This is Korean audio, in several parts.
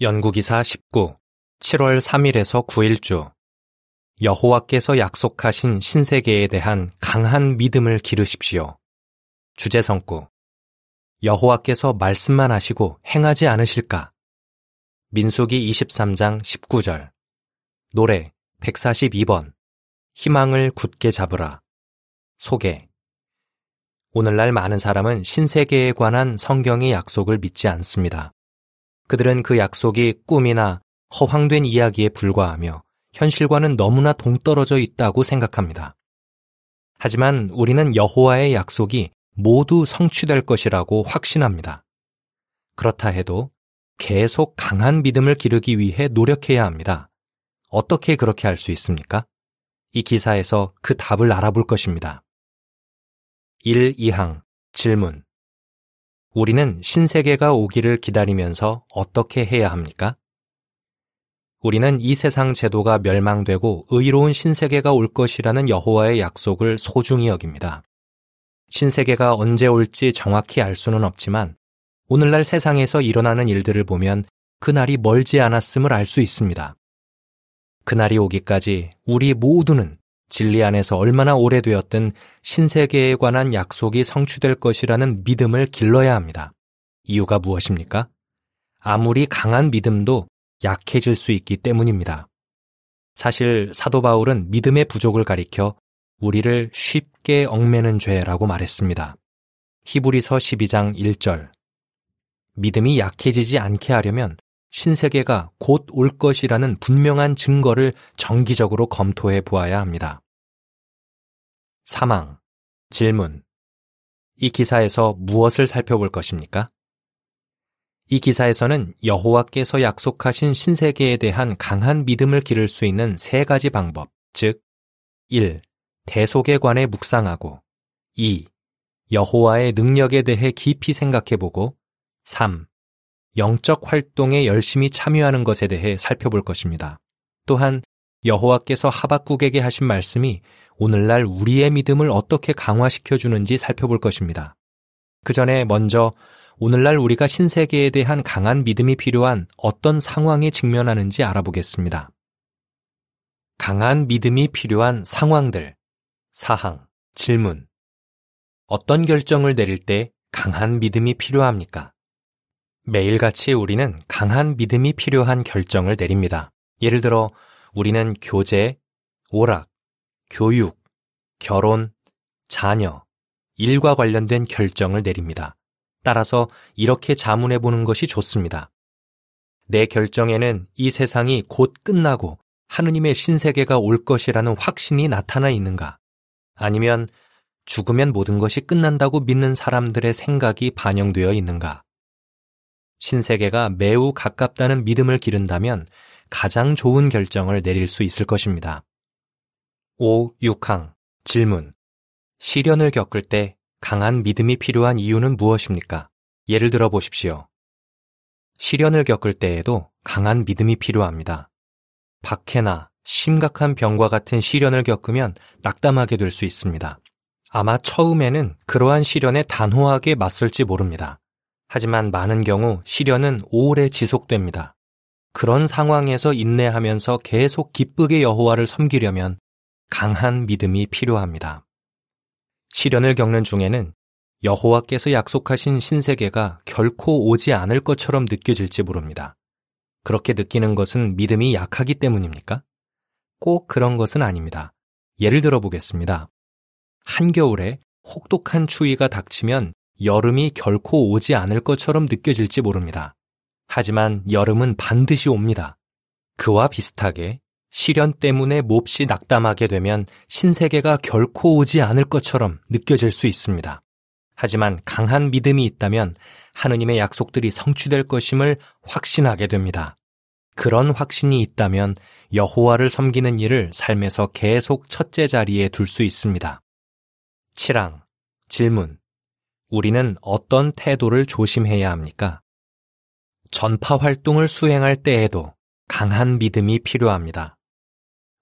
연구기사 19, 7월 3일에서 9일주 여호와께서 약속하신 신세계에 대한 강한 믿음을 기르십시오. 주제성구 여호와께서 말씀만 하시고 행하지 않으실까? 민수기 23장 19절 노래 142번 희망을 굳게 잡으라 소개 오늘날 많은 사람은 신세계에 관한 성경의 약속을 믿지 않습니다. 그들은 그 약속이 꿈이나 허황된 이야기에 불과하며 현실과는 너무나 동떨어져 있다고 생각합니다. 하지만 우리는 여호와의 약속이 모두 성취될 것이라고 확신합니다. 그렇다 해도 계속 강한 믿음을 기르기 위해 노력해야 합니다. 어떻게 그렇게 할 수 있습니까? 이 기사에서 그 답을 알아볼 것입니다. 1. 2항 질문 우리는 신세계가 오기를 기다리면서 어떻게 해야 합니까? 우리는 이 세상 제도가 멸망되고 의로운 신세계가 올 것이라는 여호와의 약속을 소중히 여깁니다. 신세계가 언제 올지 정확히 알 수는 없지만 오늘날 세상에서 일어나는 일들을 보면 그날이 멀지 않았음을 알 수 있습니다. 그날이 오기까지 우리 모두는 진리 안에서 얼마나 오래되었든 신세계에 관한 약속이 성취될 것이라는 믿음을 길러야 합니다. 이유가 무엇입니까? 아무리 강한 믿음도 약해질 수 있기 때문입니다. 사실 사도 바울은 믿음의 부족을 가리켜 우리를 쉽게 얽매는 죄라고 말했습니다. 히브리서 12장 1절. 믿음이 약해지지 않게 하려면 신세계가 곧 올 것이라는 분명한 증거를 정기적으로 검토해 보아야 합니다. 사망. 질문. 이 기사에서 무엇을 살펴볼 것입니까? 이 기사에서는 여호와께서 약속하신 신세계에 대한 강한 믿음을 기를 수 있는 세 가지 방법, 즉 1. 대속에 관해 묵상하고 2. 여호와의 능력에 대해 깊이 생각해보고 3. 영적 활동에 열심히 참여하는 것에 대해 살펴볼 것입니다. 또한 여호와께서 하박국에게 하신 말씀이 오늘날 우리의 믿음을 어떻게 강화시켜 주는지 살펴볼 것입니다. 그 전에 먼저 오늘날 우리가 신세계에 대한 강한 믿음이 필요한 어떤 상황에 직면하는지 알아보겠습니다. 강한 믿음이 필요한 상황들. 사항, 질문. 어떤 결정을 내릴 때 강한 믿음이 필요합니까? 매일같이 우리는 강한 믿음이 필요한 결정을 내립니다. 예를 들어, 우리는 교제, 오락, 교육, 결혼, 자녀, 일과 관련된 결정을 내립니다. 따라서 이렇게 자문해 보는 것이 좋습니다. 내 결정에는 이 세상이 곧 끝나고 하느님의 신세계가 올 것이라는 확신이 나타나 있는가? 아니면 죽으면 모든 것이 끝난다고 믿는 사람들의 생각이 반영되어 있는가? 신세계가 매우 가깝다는 믿음을 기른다면 가장 좋은 결정을 내릴 수 있을 것입니다. 5. 6항 질문 시련을 겪을 때 강한 믿음이 필요한 이유는 무엇입니까? 예를 들어 보십시오. 시련을 겪을 때에도 강한 믿음이 필요합니다. 박해나 심각한 병과 같은 시련을 겪으면 낙담하게 될 수 있습니다. 아마 처음에는 그러한 시련에 단호하게 맞설지 모릅니다. 하지만 많은 경우 시련은 오래 지속됩니다. 그런 상황에서 인내하면서 계속 기쁘게 여호와를 섬기려면 강한 믿음이 필요합니다. 시련을 겪는 중에는 여호와께서 약속하신 신세계가 결코 오지 않을 것처럼 느껴질지 모릅니다. 그렇게 느끼는 것은 믿음이 약하기 때문입니까? 꼭 그런 것은 아닙니다. 예를 들어 보겠습니다. 한겨울에 혹독한 추위가 닥치면 여름이 결코 오지 않을 것처럼 느껴질지 모릅니다. 하지만 여름은 반드시 옵니다. 그와 비슷하게 시련 때문에 몹시 낙담하게 되면 신세계가 결코 오지 않을 것처럼 느껴질 수 있습니다. 하지만 강한 믿음이 있다면 하느님의 약속들이 성취될 것임을 확신하게 됩니다. 그런 확신이 있다면 여호와를 섬기는 일을 삶에서 계속 첫째 자리에 둘 수 있습니다. 7항 질문 우리는 어떤 태도를 조심해야 합니까? 전파 활동을 수행할 때에도 강한 믿음이 필요합니다.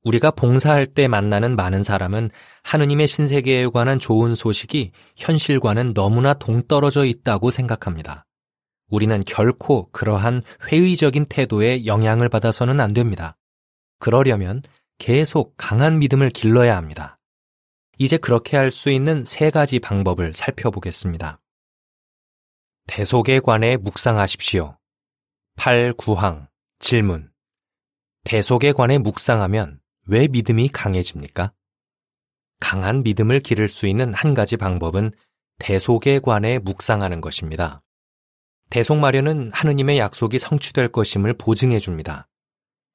우리가 봉사할 때 만나는 많은 사람은 하느님의 신세계에 관한 좋은 소식이 현실과는 너무나 동떨어져 있다고 생각합니다. 우리는 결코 그러한 회의적인 태도에 영향을 받아서는 안 됩니다. 그러려면 계속 강한 믿음을 길러야 합니다. 이제 그렇게 할 수 있는 세 가지 방법을 살펴보겠습니다. 대속에 관해 묵상하십시오. 8, 9항 질문. 대속에 관해 묵상하면 왜 믿음이 강해집니까? 강한 믿음을 기를 수 있는 한 가지 방법은 대속에 관해 묵상하는 것입니다. 대속 마련은 하느님의 약속이 성취될 것임을 보증해 줍니다.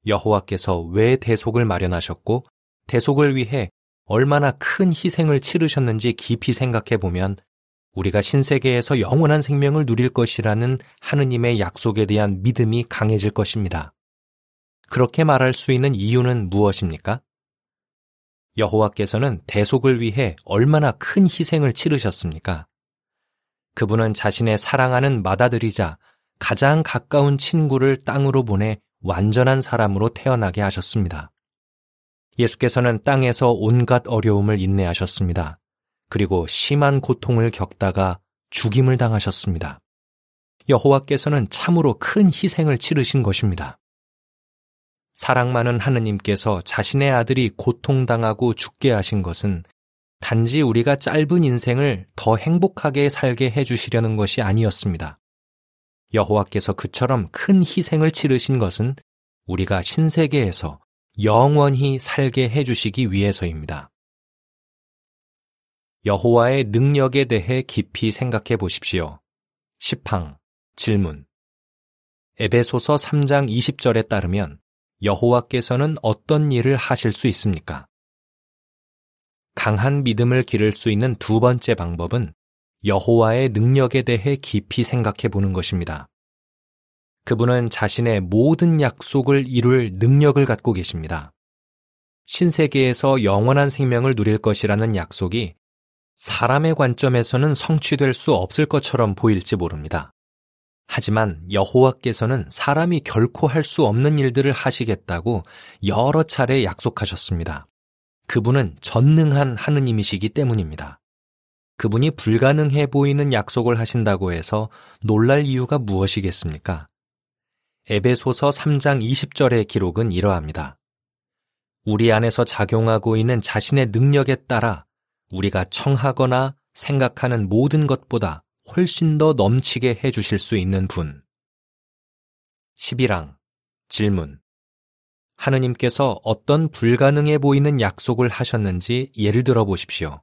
여호와께서 왜 대속을 마련하셨고 대속을 위해 얼마나 큰 희생을 치르셨는지 깊이 생각해 보면 우리가 신세계에서 영원한 생명을 누릴 것이라는 하느님의 약속에 대한 믿음이 강해질 것입니다. 그렇게 말할 수 있는 이유는 무엇입니까? 여호와께서는 대속을 위해 얼마나 큰 희생을 치르셨습니까? 그분은 자신의 사랑하는 맏아들이자 가장 가까운 친구를 땅으로 보내 완전한 사람으로 태어나게 하셨습니다. 예수께서는 땅에서 온갖 어려움을 인내하셨습니다. 그리고 심한 고통을 겪다가 죽임을 당하셨습니다. 여호와께서는 참으로 큰 희생을 치르신 것입니다. 사랑 많은 하느님께서 자신의 아들이 고통당하고 죽게 하신 것은 단지 우리가 짧은 인생을 더 행복하게 살게 해주시려는 것이 아니었습니다. 여호와께서 그처럼 큰 희생을 치르신 것은 우리가 신세계에서 영원히 살게 해주시기 위해서입니다. 여호와의 능력에 대해 깊이 생각해 보십시오. 10항 질문 에베소서 3장 20절에 따르면 여호와께서는 어떤 일을 하실 수 있습니까? 강한 믿음을 기를 수 있는 두 번째 방법은 여호와의 능력에 대해 깊이 생각해 보는 것입니다. 그분은 자신의 모든 약속을 이룰 능력을 갖고 계십니다. 신세계에서 영원한 생명을 누릴 것이라는 약속이 사람의 관점에서는 성취될 수 없을 것처럼 보일지 모릅니다. 하지만 여호와께서는 사람이 결코 할 수 없는 일들을 하시겠다고 여러 차례 약속하셨습니다. 그분은 전능한 하느님이시기 때문입니다. 그분이 불가능해 보이는 약속을 하신다고 해서 놀랄 이유가 무엇이겠습니까? 에베소서 3장 20절의 기록은 이러합니다. 우리 안에서 작용하고 있는 자신의 능력에 따라 우리가 청하거나 생각하는 모든 것보다 훨씬 더 넘치게 해 주실 수 있는 분. 11항 질문 하느님께서 어떤 불가능해 보이는 약속을 하셨는지 예를 들어 보십시오.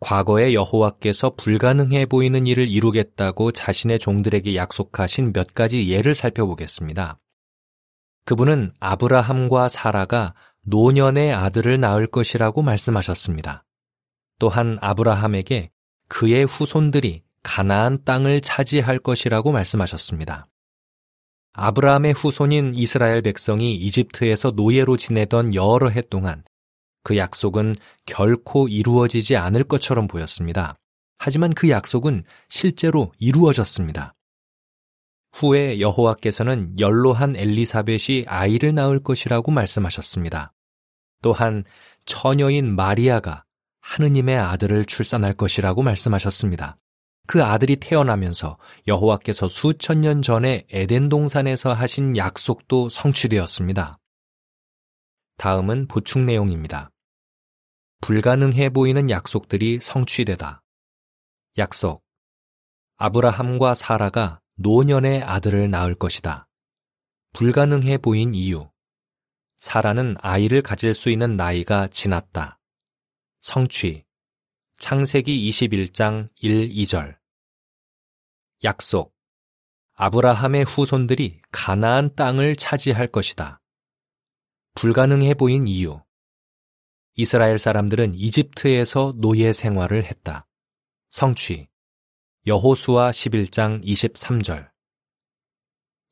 과거에 여호와께서 불가능해 보이는 일을 이루겠다고 자신의 종들에게 약속하신 몇 가지 예를 살펴보겠습니다. 그분은 아브라함과 사라가 노년의 아들을 낳을 것이라고 말씀하셨습니다. 또한 아브라함에게 그의 후손들이 가나안 땅을 차지할 것이라고 말씀하셨습니다. 아브라함의 후손인 이스라엘 백성이 이집트에서 노예로 지내던 여러 해 동안 그 약속은 결코 이루어지지 않을 것처럼 보였습니다. 하지만 그 약속은 실제로 이루어졌습니다. 후에 여호와께서는 연로한 엘리사벳이 아이를 낳을 것이라고 말씀하셨습니다. 또한 처녀인 마리아가 하느님의 아들을 출산할 것이라고 말씀하셨습니다. 그 아들이 태어나면서 여호와께서 수천 년 전에 에덴 동산에서 하신 약속도 성취되었습니다. 다음은 보충 내용입니다. 불가능해 보이는 약속들이 성취되다. 약속. 아브라함과 사라가 노년의 아들을 낳을 것이다. 불가능해 보인 이유. 사라는 아이를 가질 수 있는 나이가 지났다. 성취 창세기 21장 1, 2절 약속 아브라함의 후손들이 가나안 땅을 차지할 것이다. 불가능해 보인 이유 이스라엘 사람들은 이집트에서 노예 생활을 했다. 성취 여호수아 11장 23절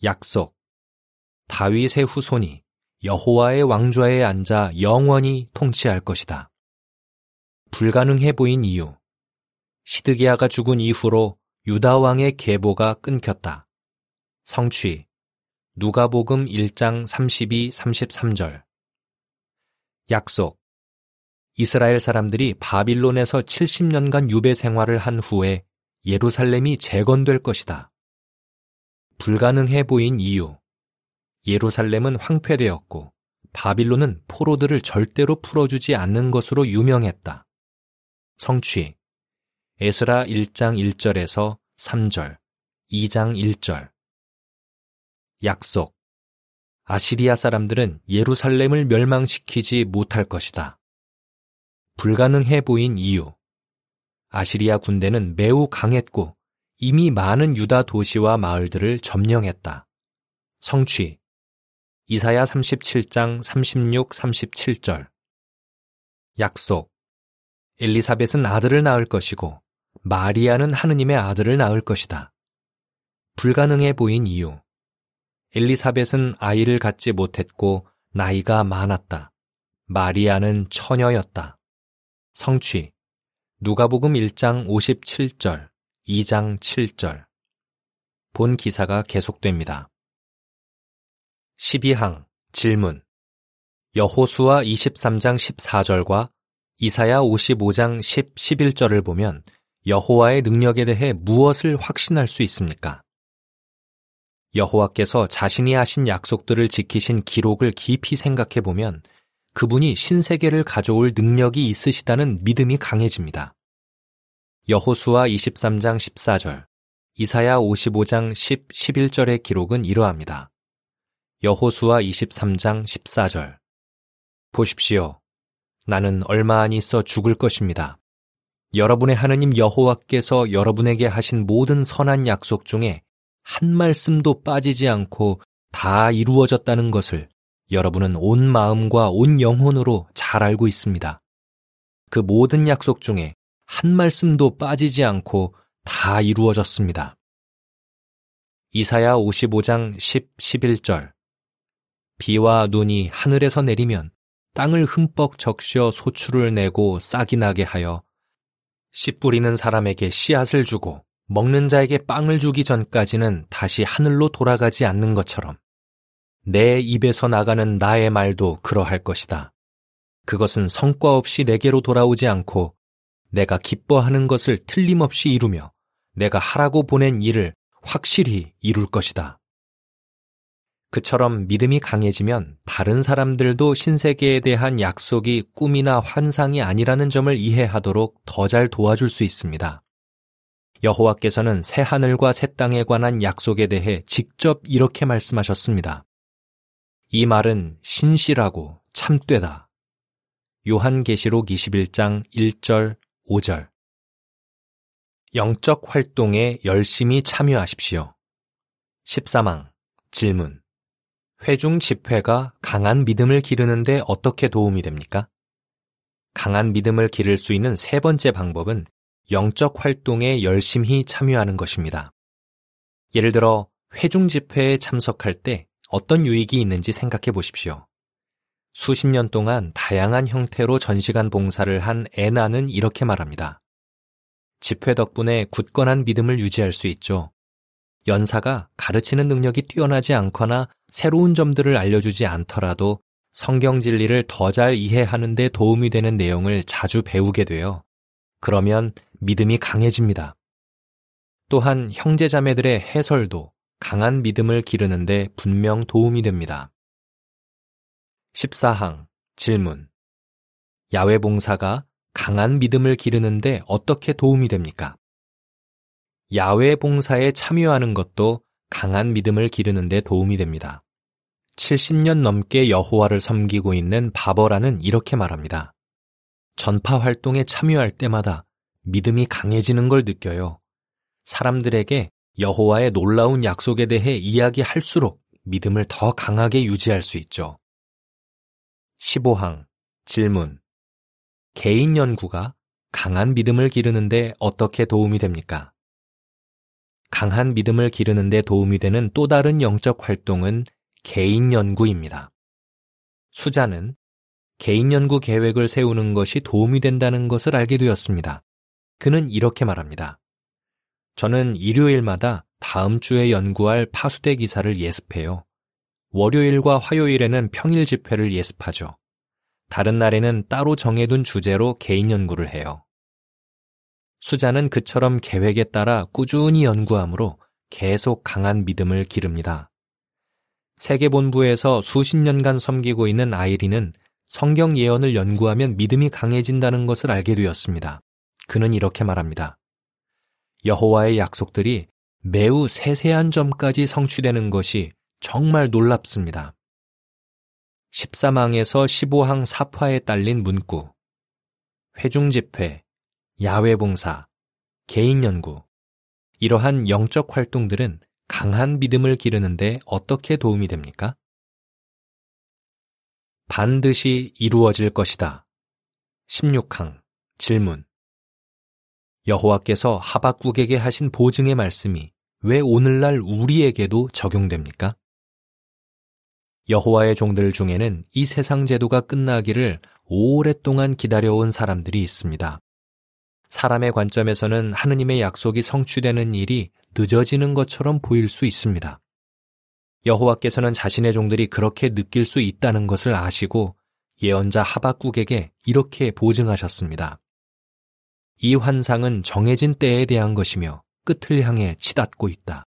약속 다윗의 후손이 여호와의 왕좌에 앉아 영원히 통치할 것이다. 불가능해 보인 이유. 시드기야가 죽은 이후로 유다 왕의 계보가 끊겼다. 성취. 누가복음 1장 32, 33절. 약속. 이스라엘 사람들이 바빌론에서 70년간 유배 생활을 한 후에 예루살렘이 재건될 것이다. 불가능해 보인 이유. 예루살렘은 황폐되었고 바빌론은 포로들을 절대로 풀어주지 않는 것으로 유명했다. 성취. 에스라 1장 1절에서 3절, 2장 1절. 약속. 아시리아 사람들은 예루살렘을 멸망시키지 못할 것이다. 불가능해 보인 이유. 아시리아 군대는 매우 강했고 이미 많은 유다 도시와 마을들을 점령했다. 성취. 이사야 37장 36, 37절. 약속. 엘리사벳은 아들을 낳을 것이고 마리아는 하느님의 아들을 낳을 것이다. 불가능해 보인 이유. 엘리사벳은 아이를 갖지 못했고 나이가 많았다. 마리아는 처녀였다. 성취. 누가복음 1장 57절, 2장 7절. 본 기사가 계속됩니다. 12항 질문. 여호수아 23장 14절과 이사야 55장 10, 11절을 보면 여호와의 능력에 대해 무엇을 확신할 수 있습니까? 여호와께서 자신이 하신 약속들을 지키신 기록을 깊이 생각해 보면 그분이 신세계를 가져올 능력이 있으시다는 믿음이 강해집니다. 여호수아 23장 14절, 이사야 55장 10, 11절의 기록은 이러합니다. 여호수아 23장 14절. 보십시오. 나는 얼마 안 있어 죽을 것입니다. 여러분의 하느님 여호와께서 여러분에게 하신 모든 선한 약속 중에 한 말씀도 빠지지 않고 다 이루어졌다는 것을 여러분은 온 마음과 온 영혼으로 잘 알고 있습니다. 그 모든 약속 중에 한 말씀도 빠지지 않고 다 이루어졌습니다. 이사야 55장 10, 11절 비와 눈이 하늘에서 내리면 땅을 흠뻑 적셔 소출을 내고 싹이 나게 하여 씨 뿌리는 사람에게 씨앗을 주고 먹는 자에게 빵을 주기 전까지는 다시 하늘로 돌아가지 않는 것처럼 내 입에서 나가는 나의 말도 그러할 것이다. 그것은 성과 없이 내게로 돌아오지 않고 내가 기뻐하는 것을 틀림없이 이루며 내가 하라고 보낸 일을 확실히 이룰 것이다. 그처럼 믿음이 강해지면 다른 사람들도 신세계에 대한 약속이 꿈이나 환상이 아니라는 점을 이해하도록 더 잘 도와줄 수 있습니다. 여호와께서는 새 하늘과 새 땅에 관한 약속에 대해 직접 이렇게 말씀하셨습니다. 이 말은 신실하고 참되다. 요한계시록 21장 1절 5절 영적 활동에 열심히 참여하십시오. 13항 질문 회중 집회가 강한 믿음을 기르는데 어떻게 도움이 됩니까? 강한 믿음을 기를 수 있는 세 번째 방법은 영적 활동에 열심히 참여하는 것입니다. 예를 들어 회중 집회에 참석할 때 어떤 유익이 있는지 생각해 보십시오. 수십 년 동안 다양한 형태로 전시간 봉사를 한 애나는 이렇게 말합니다. 집회 덕분에 굳건한 믿음을 유지할 수 있죠. 연사가 가르치는 능력이 뛰어나지 않거나 새로운 점들을 알려주지 않더라도 성경 진리를 더 잘 이해하는 데 도움이 되는 내용을 자주 배우게 되어 그러면 믿음이 강해집니다. 또한 형제자매들의 해설도 강한 믿음을 기르는데 분명 도움이 됩니다. 14항 질문 야외 봉사가 강한 믿음을 기르는데 어떻게 도움이 됩니까? 야외 봉사에 참여하는 것도 강한 믿음을 기르는데 도움이 됩니다. 70년 넘게 여호와를 섬기고 있는 바버라는 이렇게 말합니다. 전파 활동에 참여할 때마다 믿음이 강해지는 걸 느껴요. 사람들에게 여호와의 놀라운 약속에 대해 이야기할수록 믿음을 더 강하게 유지할 수 있죠. 15항 질문 개인 연구가 강한 믿음을 기르는데 어떻게 도움이 됩니까? 강한 믿음을 기르는데 도움이 되는 또 다른 영적 활동은 개인 연구입니다. 수자는 개인 연구 계획을 세우는 것이 도움이 된다는 것을 알게 되었습니다. 그는 이렇게 말합니다. 저는 일요일마다 다음 주에 연구할 파수대 기사를 예습해요. 월요일과 화요일에는 평일 집회를 예습하죠. 다른 날에는 따로 정해둔 주제로 개인 연구를 해요. 수자는 그처럼 계획에 따라 꾸준히 연구하므로 계속 강한 믿음을 기릅니다. 세계본부에서 수십 년간 섬기고 있는 아이리는 성경 예언을 연구하면 믿음이 강해진다는 것을 알게 되었습니다. 그는 이렇게 말합니다. 여호와의 약속들이 매우 세세한 점까지 성취되는 것이 정말 놀랍습니다. 13항에서 15항 사파에 딸린 문구, 회중집회, 야외봉사, 개인연구, 이러한 영적 활동들은 강한 믿음을 기르는데 어떻게 도움이 됩니까? 반드시 이루어질 것이다. 16항 질문 여호와께서 하박국에게 하신 보증의 말씀이 왜 오늘날 우리에게도 적용됩니까? 여호와의 종들 중에는 이 세상 제도가 끝나기를 오랫동안 기다려온 사람들이 있습니다. 사람의 관점에서는 하느님의 약속이 성취되는 일이 늦어지는 것처럼 보일 수 있습니다. 여호와께서는 자신의 종들이 그렇게 느낄 수 있다는 것을 아시고 예언자 하박국에게 이렇게 보증하셨습니다. 이 환상은 정해진 때에 대한 것이며 끝을 향해 치닫고 있다.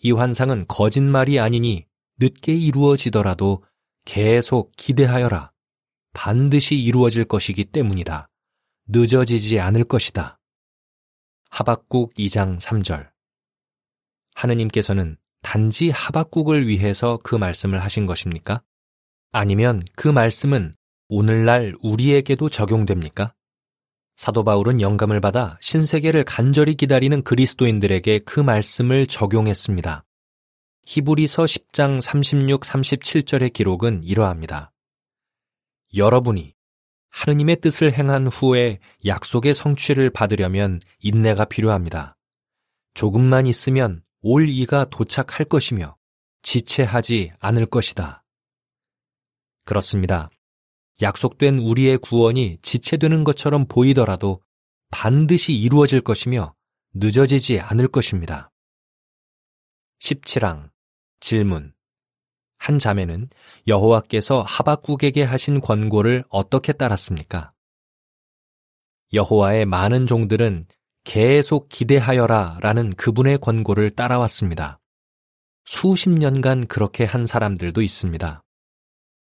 이 환상은 거짓말이 아니니 늦게 이루어지더라도 계속 기대하여라. 반드시 이루어질 것이기 때문이다. 늦어지지 않을 것이다. 하박국 2장 3절. 하느님께서는 단지 하박국을 위해서 그 말씀을 하신 것입니까? 아니면 그 말씀은 오늘날 우리에게도 적용됩니까? 사도 바울은 영감을 받아 신세계를 간절히 기다리는 그리스도인들에게 그 말씀을 적용했습니다. 히브리서 10장 36, 37절의 기록은 이러합니다. 여러분이 하느님의 뜻을 행한 후에 약속의 성취를 받으려면 인내가 필요합니다. 조금만 있으면 올 이가 도착할 것이며 지체하지 않을 것이다. 그렇습니다. 약속된 우리의 구원이 지체되는 것처럼 보이더라도 반드시 이루어질 것이며 늦어지지 않을 것입니다. 17항 질문 한 자매는 여호와께서 하박국에게 하신 권고를 어떻게 따랐습니까? 여호와의 많은 종들은 계속 기대하여라 라는 그분의 권고를 따라왔습니다. 수십 년간 그렇게 한 사람들도 있습니다.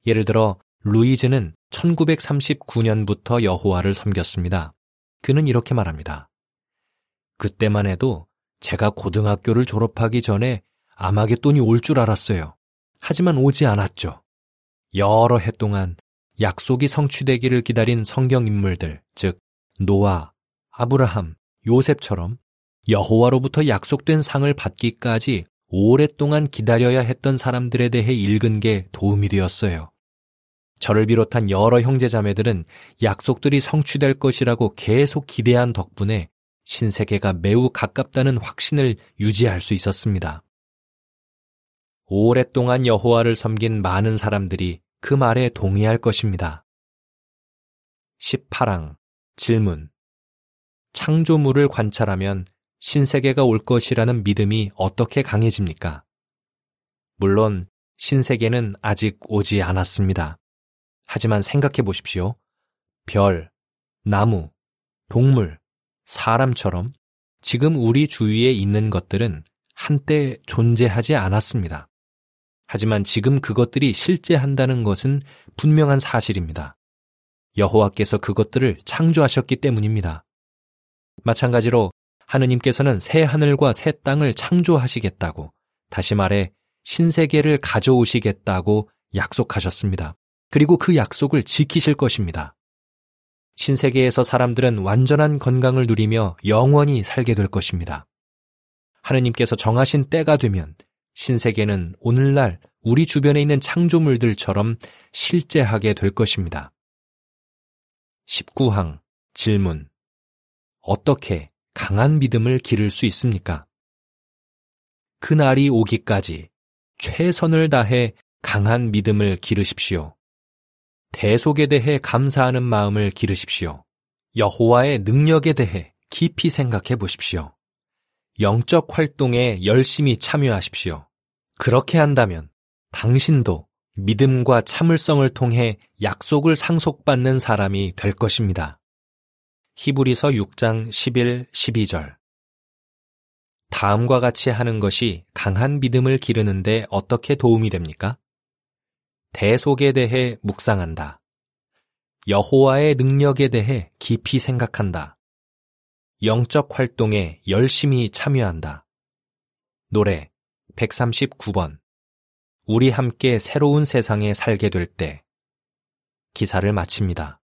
예를 들어 루이즈는 1939년부터 여호와를 섬겼습니다. 그는 이렇게 말합니다. 그때만 해도 제가 고등학교를 졸업하기 전에 아마겟돈이 올 줄 알았어요. 하지만 오지 않았죠. 여러 해 동안 약속이 성취되기를 기다린 성경 인물들, 즉 노아, 아브라함, 요셉처럼 여호와로부터 약속된 상을 받기까지 오랫동안 기다려야 했던 사람들에 대해 읽은 게 도움이 되었어요. 저를 비롯한 여러 형제자매들은 약속들이 성취될 것이라고 계속 기대한 덕분에 신세계가 매우 가깝다는 확신을 유지할 수 있었습니다. 오랫동안 여호와를 섬긴 많은 사람들이 그 말에 동의할 것입니다. 18항 질문 창조물을 관찰하면 신세계가 올 것이라는 믿음이 어떻게 강해집니까? 물론 신세계는 아직 오지 않았습니다. 하지만 생각해 보십시오. 별, 나무, 동물, 사람처럼 지금 우리 주위에 있는 것들은 한때 존재하지 않았습니다. 하지만 지금 그것들이 실제한다는 것은 분명한 사실입니다. 여호와께서 그것들을 창조하셨기 때문입니다. 마찬가지로 하느님께서는 새 하늘과 새 땅을 창조하시겠다고 다시 말해 신세계를 가져오시겠다고 약속하셨습니다. 그리고 그 약속을 지키실 것입니다. 신세계에서 사람들은 완전한 건강을 누리며 영원히 살게 될 것입니다. 하느님께서 정하신 때가 되면 신세계는 오늘날 우리 주변에 있는 창조물들처럼 실제하게 될 것입니다. 19항 질문 어떻게 강한 믿음을 기를 수 있습니까? 그날이 오기까지 최선을 다해 강한 믿음을 기르십시오. 대속에 대해 감사하는 마음을 기르십시오. 여호와의 능력에 대해 깊이 생각해 보십시오. 영적 활동에 열심히 참여하십시오. 그렇게 한다면 당신도 믿음과 참을성을 통해 약속을 상속받는 사람이 될 것입니다. 히브리서 6장 11, 12절. 다음과 같이 하는 것이 강한 믿음을 기르는데 어떻게 도움이 됩니까? 대속에 대해 묵상한다. 여호와의 능력에 대해 깊이 생각한다. 영적 활동에 열심히 참여한다. 노래 139번 우리 함께 새로운 세상에 살게 될 때 기사를 마칩니다.